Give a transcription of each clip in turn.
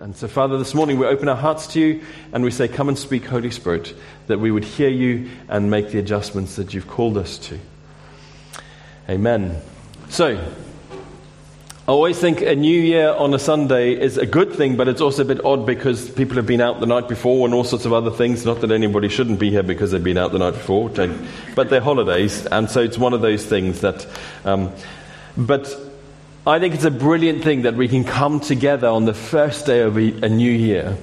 And so, Father, this morning we open our hearts to you and we say, Come and speak, Holy Spirit, that we would hear you and make the adjustments that you've called us to. Amen. So, I always think a new year on a Sunday is a good thing, but it's also a bit odd because people have been out the night before and all sorts of other things. Not that anybody shouldn't be here because they've been out the night before, but they're holidays, and so it's one of those things that. Um, but I think it's a brilliant thing that we can come together on the first day of a, new year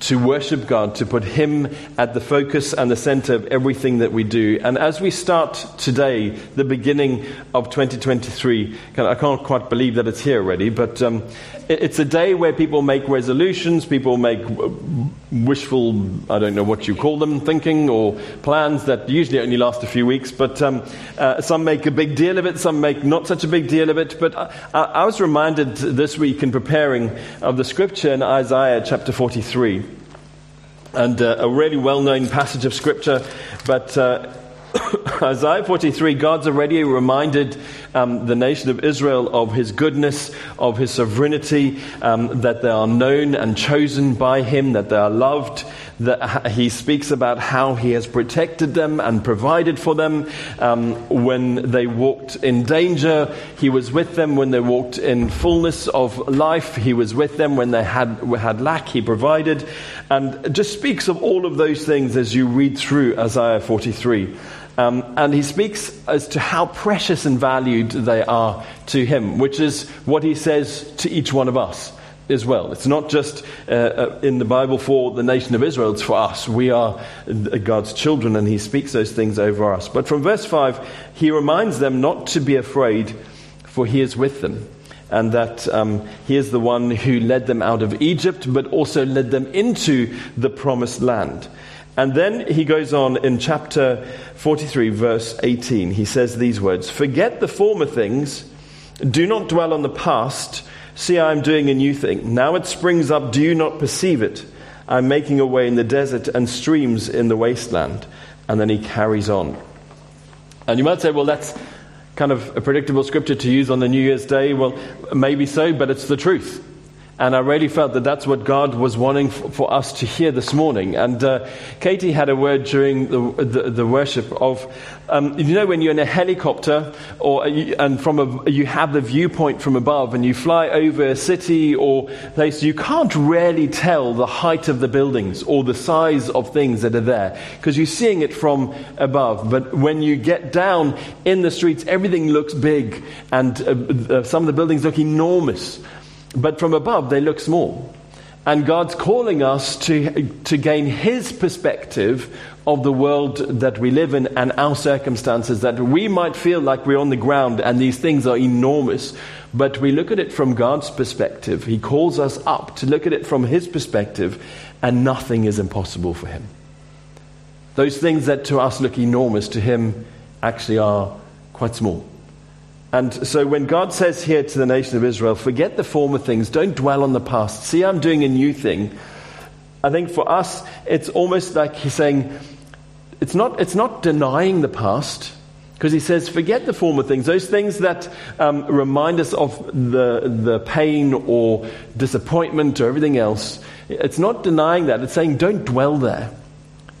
to worship God, to put Him at the focus and the center of everything that we do. And as we start today, the beginning of 2023, I can't quite believe that it's here already, but um, it's a day where people make resolutions, people make wishful, I don't know what you call them, thinking or plans that usually only last a few weeks. But um, uh, some make a big deal of it, some make not such a big deal of it. But I, I was reminded this week in preparing of the scripture in Isaiah chapter 43. And uh, a really well known passage of scripture, but uh, Isaiah 43, God's already reminded um, the nation of Israel of his goodness, of his sovereignty, um, that they are known and chosen by him, that they are loved. That he speaks about how he has protected them and provided for them. Um, when they walked in danger, he was with them. When they walked in fullness of life, he was with them. When they had, had lack, he provided. And just speaks of all of those things as you read through Isaiah 43. Um, and he speaks as to how precious and valued they are to him, which is what he says to each one of us as well. It's not just uh, uh, in the Bible for the nation of Israel, it's for us. We are God's children, and he speaks those things over us. But from verse 5, he reminds them not to be afraid, for he is with them. And that um, he is the one who led them out of Egypt, but also led them into the promised land. And then he goes on in chapter 43, verse 18. He says these words Forget the former things, do not dwell on the past. See, I am doing a new thing. Now it springs up, do you not perceive it? I'm making a way in the desert and streams in the wasteland. And then he carries on. And you might say, well, that's kind of a predictable scripture to use on the New Year's Day. Well, maybe so, but it's the truth. And I really felt that that's what God was wanting for us to hear this morning. And uh, Katie had a word during the, the, the worship of, um, you know, when you're in a helicopter or you, and from a, you have the viewpoint from above and you fly over a city or place, you can't really tell the height of the buildings or the size of things that are there because you're seeing it from above. But when you get down in the streets, everything looks big and uh, uh, some of the buildings look enormous. But from above, they look small. And God's calling us to, to gain His perspective of the world that we live in and our circumstances, that we might feel like we're on the ground and these things are enormous. But we look at it from God's perspective. He calls us up to look at it from His perspective, and nothing is impossible for Him. Those things that to us look enormous, to Him actually are quite small. And so when God says here to the nation of Israel, forget the former things, don't dwell on the past, see, I'm doing a new thing, I think for us, it's almost like he's saying, it's not, it's not denying the past, because he says, forget the former things, those things that um, remind us of the, the pain or disappointment or everything else. It's not denying that, it's saying, don't dwell there.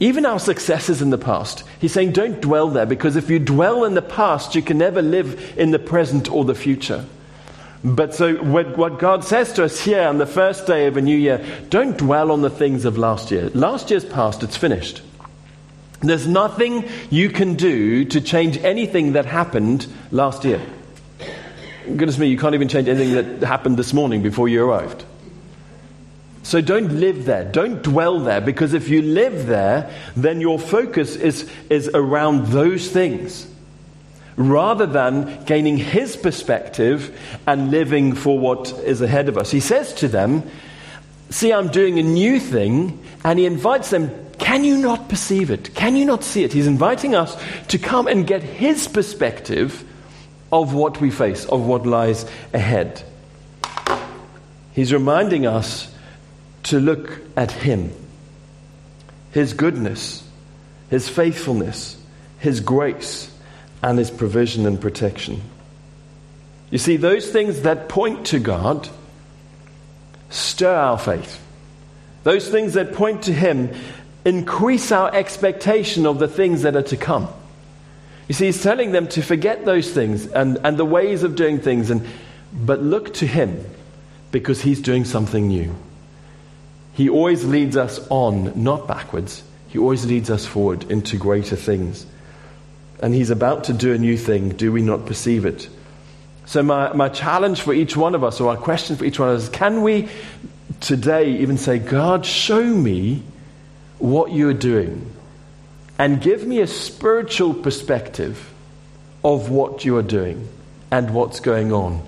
Even our successes in the past. He's saying, don't dwell there, because if you dwell in the past, you can never live in the present or the future. But so, what God says to us here on the first day of a new year, don't dwell on the things of last year. Last year's past, it's finished. There's nothing you can do to change anything that happened last year. Goodness me, you can't even change anything that happened this morning before you arrived. So don't live there. Don't dwell there because if you live there, then your focus is, is around those things rather than gaining his perspective and living for what is ahead of us. He says to them, See, I'm doing a new thing, and he invites them, Can you not perceive it? Can you not see it? He's inviting us to come and get his perspective of what we face, of what lies ahead. He's reminding us to look at Him, His goodness, His faithfulness, His grace, and His provision and protection. You see, those things that point to God stir our faith. Those things that point to Him increase our expectation of the things that are to come. You see, He's telling them to forget those things and, and the ways of doing things, and, but look to Him because He's doing something new. He always leads us on, not backwards. He always leads us forward into greater things. And He's about to do a new thing. Do we not perceive it? So, my, my challenge for each one of us, or our question for each one of us, is can we today even say, God, show me what you're doing and give me a spiritual perspective of what you are doing and what's going on?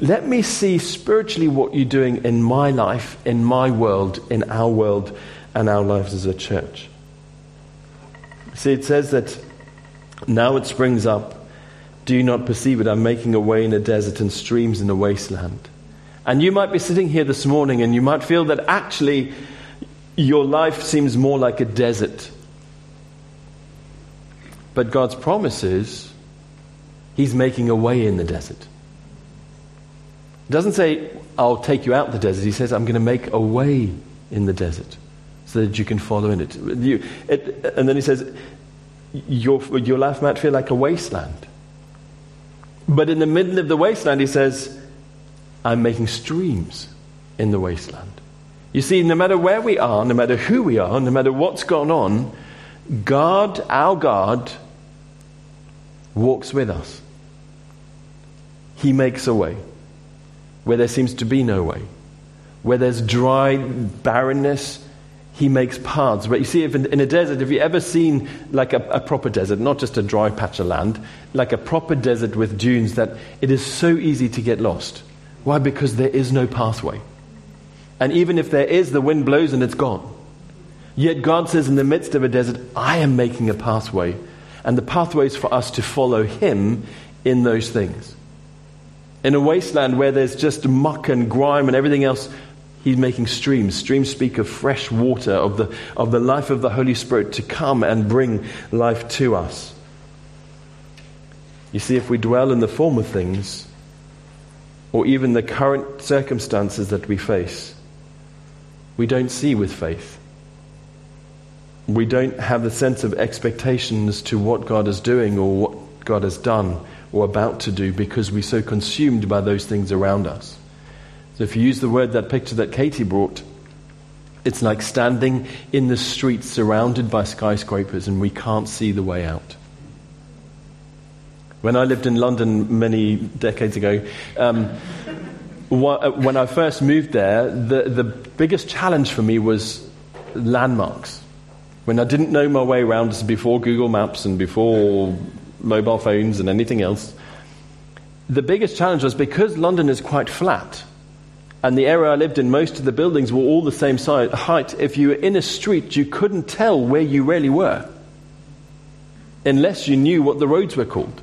Let me see spiritually what you're doing in my life, in my world, in our world, and our lives as a church. See, it says that now it springs up do you not perceive it? I'm making a way in a desert and streams in a wasteland. And you might be sitting here this morning and you might feel that actually your life seems more like a desert. But God's promise is He's making a way in the desert. Doesn't say, I'll take you out the desert. He says, I'm going to make a way in the desert so that you can follow in it. You, it and then He says, your, your life might feel like a wasteland. But in the middle of the wasteland, he says, I'm making streams in the wasteland. You see, no matter where we are, no matter who we are, no matter what's gone on, God, our God, walks with us. He makes a way where there seems to be no way. Where there's dry barrenness, he makes paths. But you see, if in, in, a desert, have you ever seen like a, a, proper desert, not just a dry patch of land, like a proper desert with dunes that it is so easy to get lost? Why? Because there is no pathway. And even if there is, the wind blows and it's gone. Yet God says, in the midst of a desert, I am making a pathway. And the pathway is for us to follow Him in those things. In a wasteland where there's just muck and grime and everything else, He's making streams. Streams speak of fresh water, of the, of the life of the Holy Spirit to come and bring life to us. You see, if we dwell in the former things, or even the current circumstances that we face, we don't see with faith. We don't have the sense of expectations to what God is doing or what God has done or about to do because we're so consumed by those things around us. So if you use the word, that picture that Katie brought, it's like standing in the street surrounded by skyscrapers and we can't see the way out. When I lived in London many decades ago, um, uh, when I first moved there, the, the biggest challenge for me was landmarks. When I didn't know my way around, before Google Maps and before mobile phones and anything else, the biggest challenge was because London is quite flat and the area I lived in, most of the buildings were all the same size, height. If you were in a street, you couldn't tell where you really were unless you knew what the roads were called.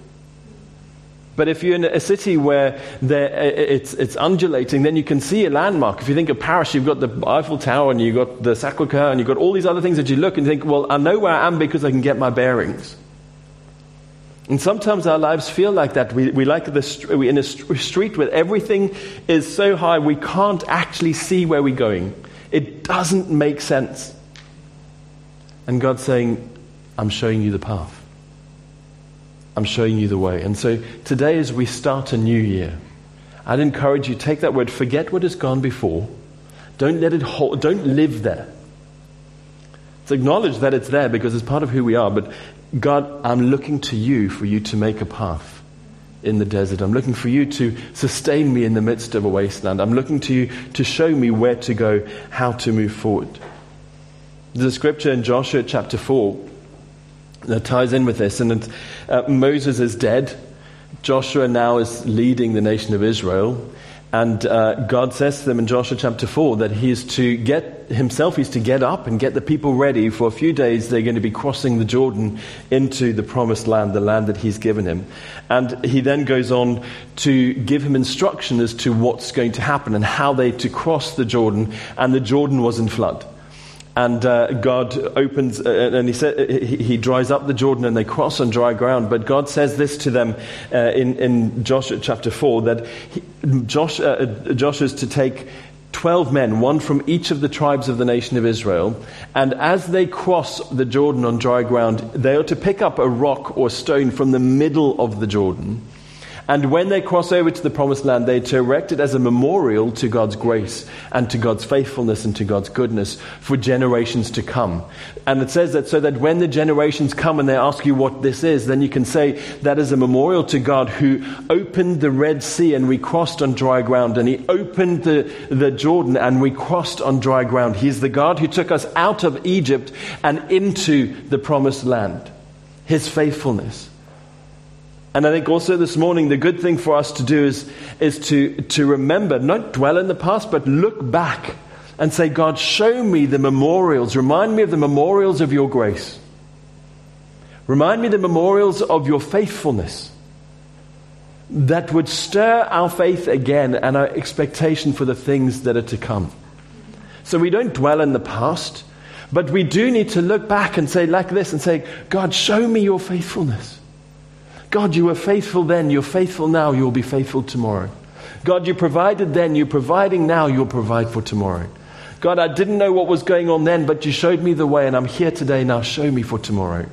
But if you're in a city where it's, it's undulating, then you can see a landmark. If you think of Paris, you've got the Eiffel Tower and you've got the Sacre Coeur and you've got all these other things that you look and think, well, I know where I am because I can get my bearings. And sometimes our lives feel like that. We, we like the, we're in a street where everything is so high we can't actually see where we're going. It doesn't make sense. And God's saying, I'm showing you the path. I'm showing you the way. And so today, as we start a new year, I'd encourage you take that word, forget what has gone before. Don't let it hold, don't live there. Acknowledge that it's there because it's part of who we are, but God, I'm looking to you for you to make a path in the desert. I'm looking for you to sustain me in the midst of a wasteland. I'm looking to you to show me where to go, how to move forward. There's a scripture in Joshua chapter 4 that ties in with this. And uh, Moses is dead. Joshua now is leading the nation of Israel. And uh, God says to them in Joshua chapter 4 that he is to get himself, is to get up and get the people ready. For a few days, they're going to be crossing the Jordan into the promised land, the land that he's given him. And he then goes on to give him instruction as to what's going to happen and how they to cross the Jordan. And the Jordan was in flood and uh, God opens, uh, and he, said, he, he, dries up the Jordan and they cross on dry ground. But God says this to them uh, in, in Joshua chapter 4 that he, Josh, uh, Josh is to take 12 men, one from each of the tribes of the nation of Israel, and as they cross the Jordan on dry ground, they are to pick up a rock or stone from the middle of the Jordan and when they cross over to the promised land, they're to erect it as a memorial to God's grace and to God's faithfulness and to God's goodness for generations to come. And it says that so that when the generations come and they ask you what this is, then you can say that is a memorial to God who opened the Red Sea and we crossed on dry ground, and He opened the, the Jordan and we crossed on dry ground. He's the God who took us out of Egypt and into the promised land. His faithfulness. And I think also this morning, the good thing for us to do is, is to, to remember, not dwell in the past, but look back and say, God, show me the memorials. Remind me of the memorials of your grace. Remind me the memorials of your faithfulness that would stir our faith again and our expectation for the things that are to come. So we don't dwell in the past, but we do need to look back and say, like this, and say, God, show me your faithfulness. God, you were faithful then, you're faithful now, you'll be faithful tomorrow. God, you provided then, you're providing now, you'll provide for tomorrow. God, I didn't know what was going on then, but you showed me the way, and I'm here today, now show me for tomorrow.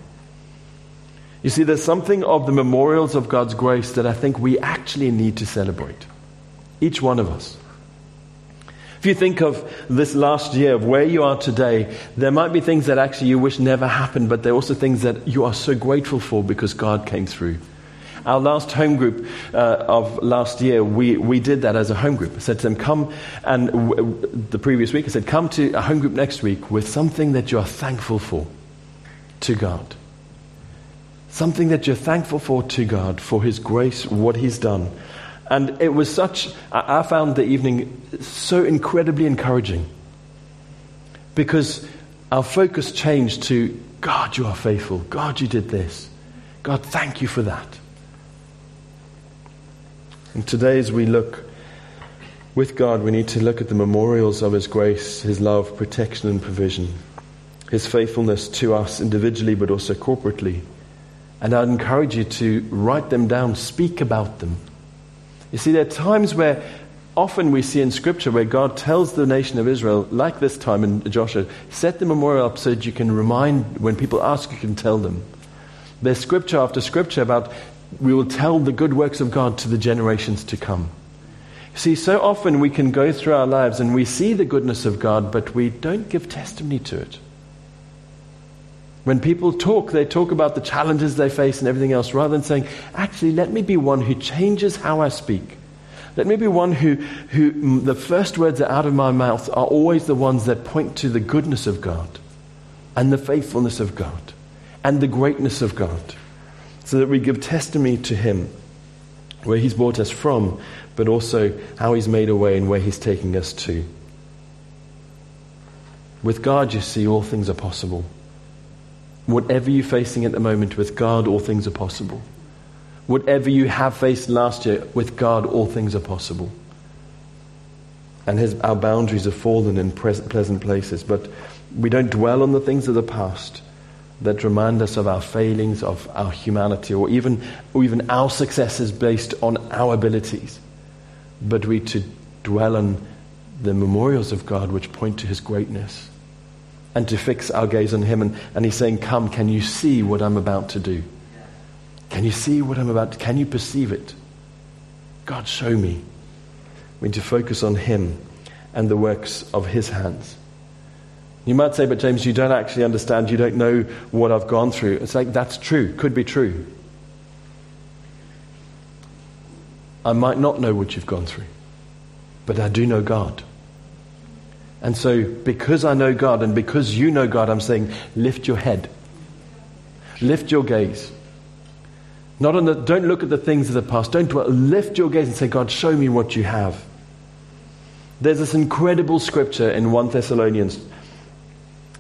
You see, there's something of the memorials of God's grace that I think we actually need to celebrate. Each one of us. If you think of this last year, of where you are today, there might be things that actually you wish never happened, but there are also things that you are so grateful for because God came through. Our last home group uh, of last year, we, we did that as a home group. I said to them, come, and w- the previous week, I said, come to a home group next week with something that you are thankful for to God. Something that you're thankful for to God, for His grace, what He's done. And it was such, I found the evening so incredibly encouraging because our focus changed to God, you are faithful. God, you did this. God, thank you for that. And today, as we look with God, we need to look at the memorials of His grace, His love, protection, and provision, His faithfulness to us individually, but also corporately. And I'd encourage you to write them down, speak about them. You see, there are times where often we see in Scripture where God tells the nation of Israel, like this time in Joshua, set the memorial up so that you can remind, when people ask, you can tell them. There's scripture after scripture about we will tell the good works of God to the generations to come. See, so often we can go through our lives and we see the goodness of God, but we don't give testimony to it. When people talk, they talk about the challenges they face and everything else, rather than saying, actually, let me be one who changes how I speak. Let me be one who, who mm, the first words that are out of my mouth are always the ones that point to the goodness of God and the faithfulness of God and the greatness of God, so that we give testimony to Him where He's brought us from, but also how He's made a way and where He's taking us to. With God, you see, all things are possible. Whatever you're facing at the moment, with God, all things are possible. Whatever you have faced last year, with God, all things are possible. And his, our boundaries have fallen in pleasant places, but we don't dwell on the things of the past that remind us of our failings, of our humanity, or even, or even our successes based on our abilities. But we to dwell on the memorials of God which point to his greatness and to fix our gaze on Him. And, and He's saying, Come, can you see what I'm about to do? Can you see what I'm about to Can you perceive it? God, show me. We need to focus on Him and the works of His hands. You might say, but James, you don't actually understand. You don't know what I've gone through. It's like, that's true. Could be true. I might not know what you've gone through, but I do know God. And so, because I know God and because you know God, I'm saying, lift your head, lift your gaze. Not on the, don't look at the things of the past. Don't dwell. Lift your gaze and say, God, show me what you have. There's this incredible scripture in 1 Thessalonians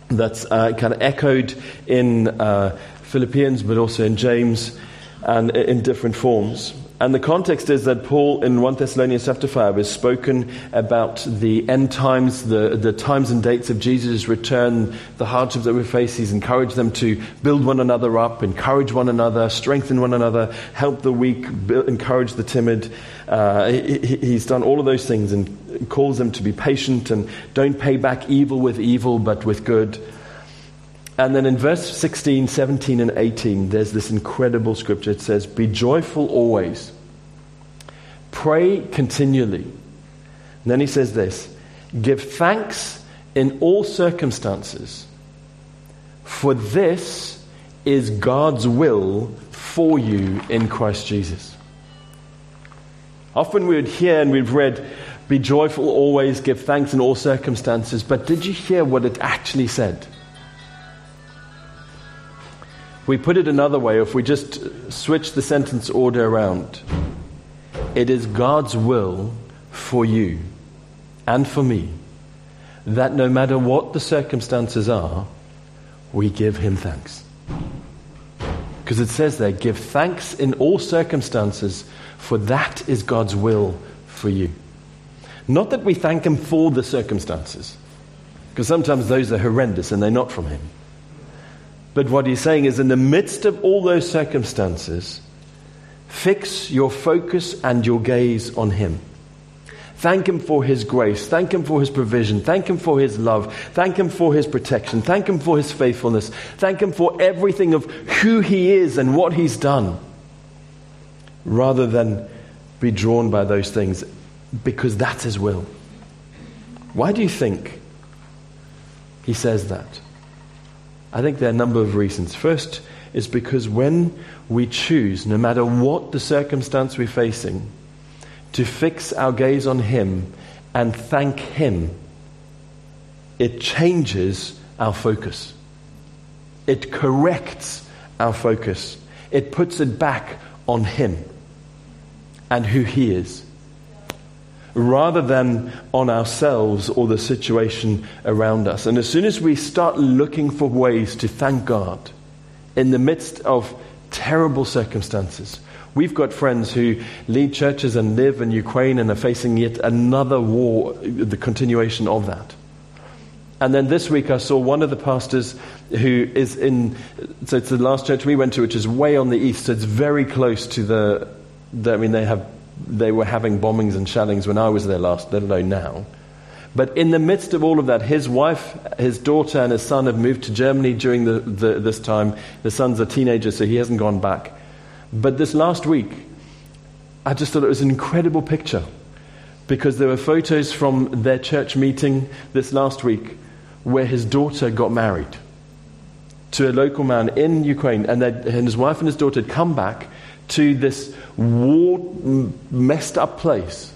that's uh, kind of echoed in uh, Philippians, but also in James and in different forms. And the context is that Paul in 1 Thessalonians chapter 5 has spoken about the end times, the, the times and dates of Jesus' return, the hardships that we face. He's encouraged them to build one another up, encourage one another, strengthen one another, help the weak, build, encourage the timid. Uh, he, he's done all of those things and calls them to be patient and don't pay back evil with evil, but with good. And then in verse 16, 17, and 18, there's this incredible scripture. It says, Be joyful always, pray continually. And then he says this Give thanks in all circumstances, for this is God's will for you in Christ Jesus. Often we would hear and we've read, Be joyful always, give thanks in all circumstances. But did you hear what it actually said? We put it another way, if we just switch the sentence order around, it is God's will for you and for me that no matter what the circumstances are, we give Him thanks. Because it says there, give thanks in all circumstances, for that is God's will for you. Not that we thank Him for the circumstances, because sometimes those are horrendous and they're not from Him. But what he's saying is, in the midst of all those circumstances, fix your focus and your gaze on him. Thank Him for His grace. Thank Him for His provision. Thank Him for His love. Thank Him for His protection. Thank Him for His faithfulness. Thank Him for everything of who He is and what He's done. Rather than be drawn by those things because that's His will. Why do you think He says that? I think there are a number of reasons. First is because when we choose, no matter what the circumstance we're facing, to fix our gaze on Him and thank Him, it changes our focus. It corrects our focus. It puts it back on Him and who He is rather than on ourselves or the situation around us. And as soon as we start looking for ways to thank God in the midst of terrible circumstances, we've got friends who lead churches and live in Ukraine and are facing yet another war, the continuation of that. And then this week I saw one of the pastors who is in, so it's the last church we went to, which is way on the east, so it's very close to the, the I mean, they have they were having bombings and shellings when I was there last, let alone now. But in the midst of all of that, his wife, his daughter, and his son have moved to Germany during the, the, this time. The son's a teenager, so he hasn't gone back. But this last week, I just thought it was an incredible picture because there were photos from their church meeting this last week where his daughter got married to a local man in Ukraine, and, and his wife and his daughter had come back to this war messed up place.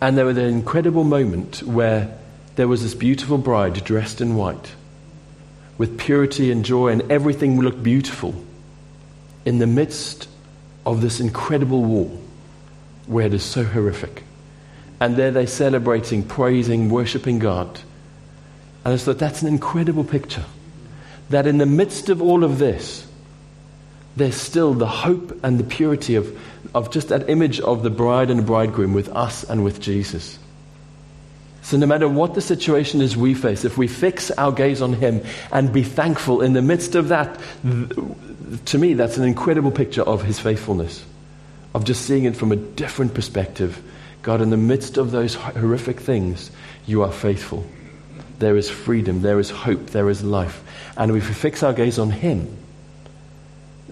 And there was an incredible moment where there was this beautiful bride dressed in white with purity and joy, and everything looked beautiful in the midst of this incredible war where it is so horrific. And there they're celebrating, praising, worshiping God. And I thought that's an incredible picture. That in the midst of all of this, there's still the hope and the purity of, of just that image of the bride and bridegroom with us and with Jesus. So, no matter what the situation is we face, if we fix our gaze on Him and be thankful in the midst of that, to me, that's an incredible picture of His faithfulness, of just seeing it from a different perspective. God, in the midst of those horrific things, you are faithful. There is freedom, there is hope, there is life. And if we fix our gaze on Him,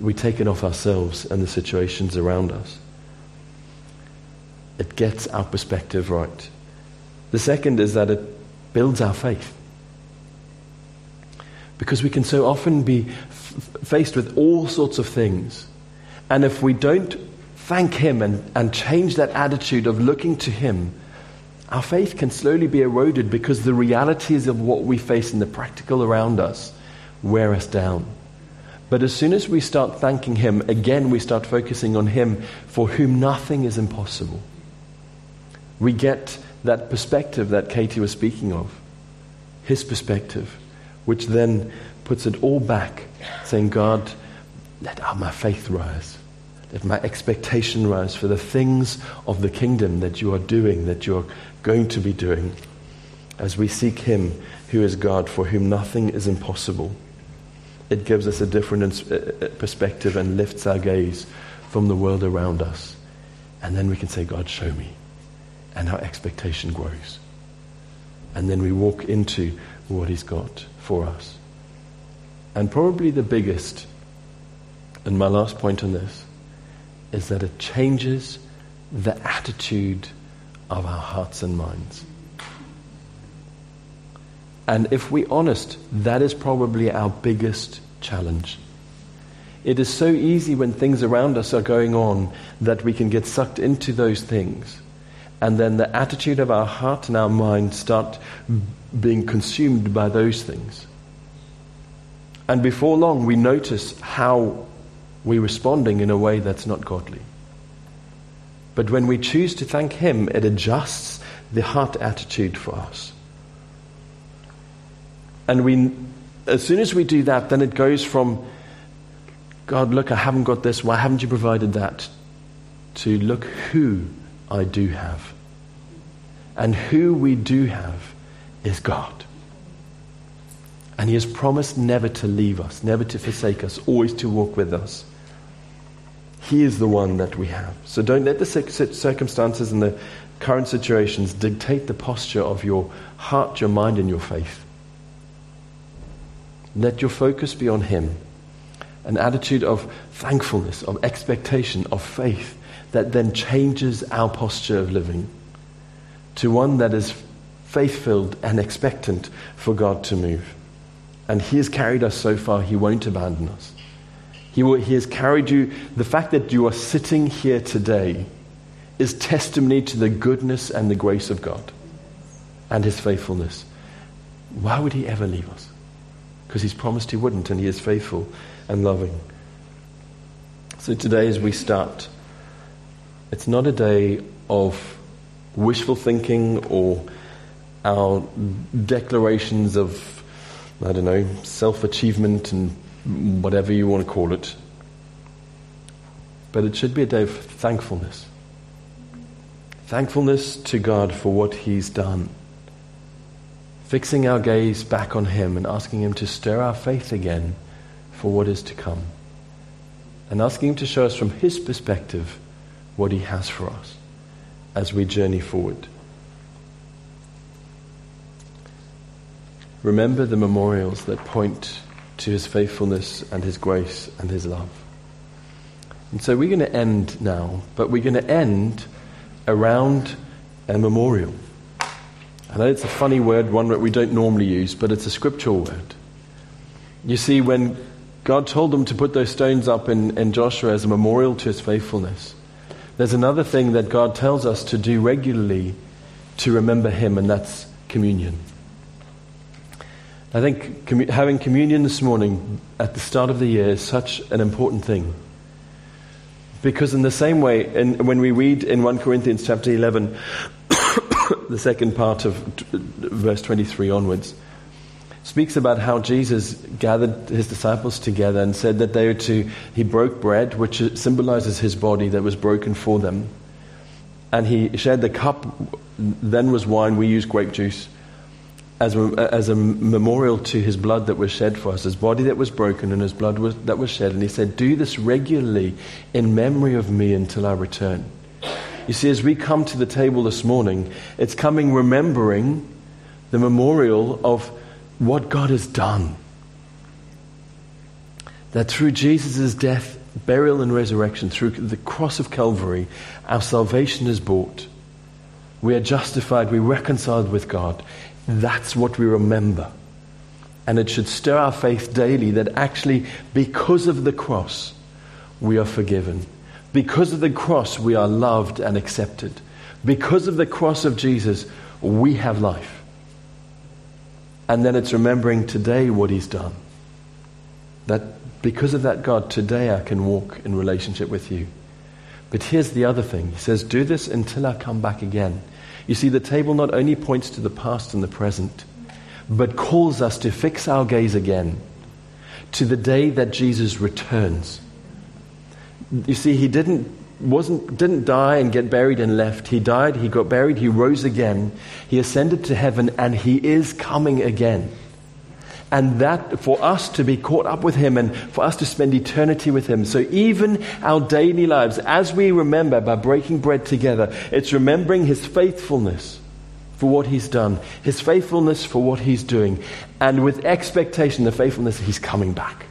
we take it off ourselves and the situations around us. It gets our perspective right. The second is that it builds our faith. Because we can so often be f- faced with all sorts of things. And if we don't thank Him and, and change that attitude of looking to Him, our faith can slowly be eroded because the realities of what we face in the practical around us wear us down. But as soon as we start thanking Him, again we start focusing on Him for whom nothing is impossible. We get that perspective that Katie was speaking of, His perspective, which then puts it all back, saying, God, let my faith rise. Let my expectation rise for the things of the kingdom that you are doing, that you are going to be doing, as we seek Him who is God, for whom nothing is impossible it gives us a different uh, uh, perspective and lifts our gaze from the world around us. And then we can say, God, show me. and our expectation grows. And then we walk into what He's got for us. And probably the biggest, and my last point on this, is that it changes the attitude of our hearts and minds. And if we're honest, that is probably our biggest challenge. It is so easy when things around us are going on that we can get sucked into those things. And then the attitude of our heart and our mind start being consumed by those things. And before long, we notice how we're responding in a way that's not godly. But when we choose to thank Him, it adjusts the heart attitude for us. And we, as soon as we do that, then it goes from, God, look, I haven't got this. Why haven't you provided that? To look who I do have. And who we do have is God. And He has promised never to leave us, never to forsake us, always to walk with us. He is the one that we have. So don't let the circumstances and the current situations dictate the posture of your heart, your mind, and your faith. Let your focus be on Him. An attitude of thankfulness, of expectation, of faith that then changes our posture of living to one that is faith filled and expectant for God to move. And He has carried us so far, He won't abandon us. He, will, he has carried you. The fact that you are sitting here today is testimony to the goodness and the grace of God and His faithfulness. Why would He ever leave us? Because He's promised He wouldn't, and He is faithful and loving. So today, as we start, it's not a day of wishful thinking or our declarations of, I don't know, self achievement and whatever you want to call it. But it should be a day of thankfulness. Thankfulness to God for what He's done. Fixing our gaze back on Him and asking Him to stir our faith again for what is to come. And asking Him to show us from His perspective what He has for us as we journey forward. Remember the memorials that point to his faithfulness and his grace and his love. And so we're going to end now, but we're going to end around a memorial. I know it's a funny word, one that we don't normally use, but it's a scriptural word. You see, when God told them to put those stones up in, in Joshua as a memorial to his faithfulness, there's another thing that God tells us to do regularly to remember him, and that's communion. I think having communion this morning at the start of the year is such an important thing. Because, in the same way, in, when we read in 1 Corinthians chapter 11, the second part of verse 23 onwards, speaks about how Jesus gathered his disciples together and said that they were to, he broke bread, which symbolizes his body that was broken for them. And he shared the cup, then was wine, we use grape juice as a, as a memorial to his blood that was shed for us, his body that was broken and his blood was, that was shed. And he said, Do this regularly in memory of me until I return. You see, as we come to the table this morning, it's coming remembering the memorial of what God has done. That through Jesus' death, burial, and resurrection, through the cross of Calvary, our salvation is bought. We are justified, we're reconciled with God. That's what we remember. And it should stir our faith daily that actually, because of the cross, we are forgiven. Because of the cross, we are loved and accepted. Because of the cross of Jesus, we have life. And then it's remembering today what He's done. That because of that, God, today I can walk in relationship with you. But here's the other thing He says, Do this until I come back again. You see, the table not only points to the past and the present, but calls us to fix our gaze again to the day that Jesus returns. You see, he didn't, wasn't, didn't die and get buried and left. He died, he got buried, he rose again, he ascended to heaven, and he is coming again. and that for us to be caught up with Him and for us to spend eternity with Him. So even our daily lives, as we remember by breaking bread together, it's remembering His faithfulness for what He's done, His faithfulness for what He's doing, and with expectation, the faithfulness He's coming back.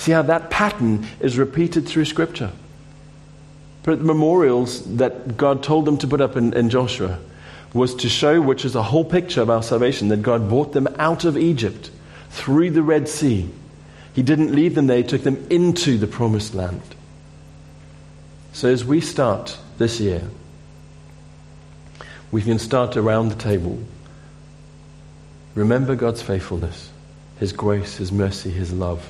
See how that pattern is repeated through Scripture. But the memorials that God told them to put up in, in Joshua was to show, which is a whole picture of our salvation, that God brought them out of Egypt through the Red Sea. He didn't leave them there, He took them into the promised land. So as we start this year, we can start around the table. Remember God's faithfulness, His grace, His mercy, His love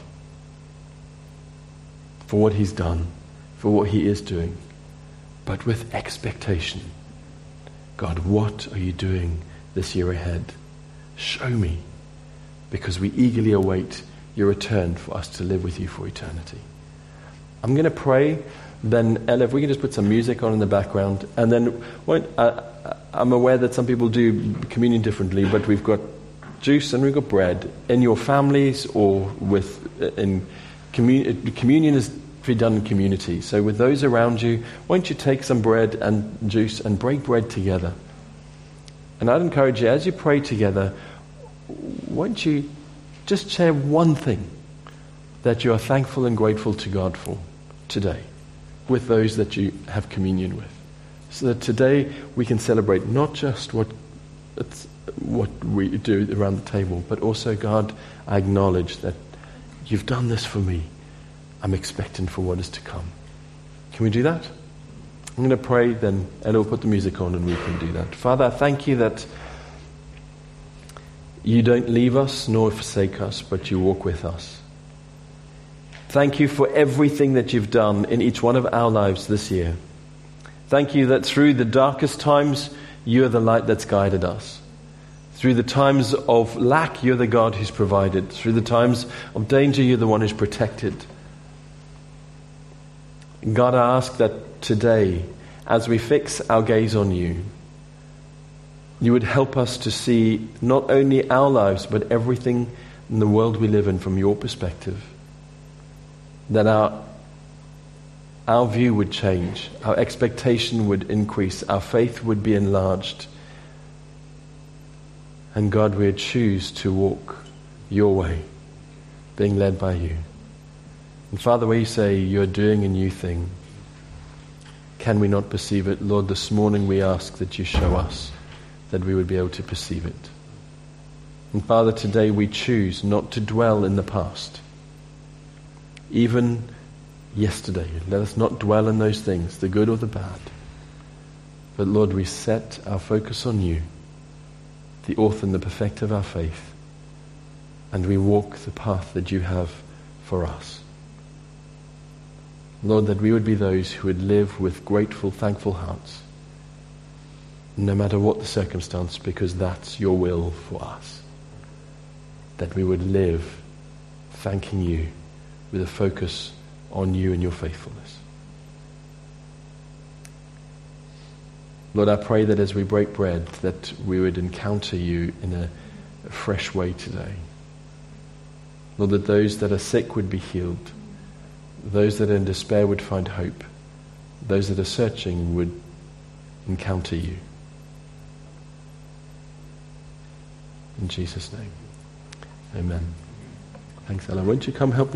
for what He's done, for what He is doing, but with expectation God, what are you doing this year ahead? Show me, because we eagerly await your return for us to live with you for eternity. I'm going to pray. Then, Ella, if we can just put some music on in the background. And then, uh, I'm aware that some people do communion differently, but we've got juice and we've got bread. In your families or with, uh, in commun- uh, communion is to be done in community. So, with those around you, why don't you take some bread and juice and break bread together? And I'd encourage you, as you pray together, why don't you just share one thing that you are thankful and grateful to God for today with those that you have communion with? So that today we can celebrate not just what, what we do around the table, but also, God, I acknowledge that you've done this for me. I'm expecting for what is to come. Can we do that? I'm going to pray, then Ella will put the music on and we can do that. Father, I thank you that you don't leave us nor forsake us, but you walk with us. Thank you for everything that you've done in each one of our lives this year. Thank you that through the darkest times, you are the light that's guided us. Through the times of lack, you're the God who's provided. Through the times of danger, you're the one who's protected. God, I ask that today, as we fix our gaze on you, you would help us to see not only our lives, but everything in the world we live in from your perspective. That our, our view would change, our expectation would increase, our faith would be enlarged. And God, we choose to walk your way, being led by you. And Father, we say you're doing a new thing. Can we not perceive it? Lord, this morning we ask that you show us that we would be able to perceive it. And Father, today we choose not to dwell in the past. Even yesterday, let us not dwell in those things, the good or the bad. But Lord, we set our focus on you, the author and the perfecter of our faith, and we walk the path that you have for us. Lord, that we would be those who would live with grateful, thankful hearts, no matter what the circumstance, because that's your will for us. That we would live thanking you with a focus on you and your faithfulness. Lord, I pray that as we break bread, that we would encounter you in a, fresh way today. Lord, that those that are sick would be healed those that are in despair would find hope. Those that are searching would encounter you. In Jesus' name. Amen. Thanks, Ella. Won't you come help me?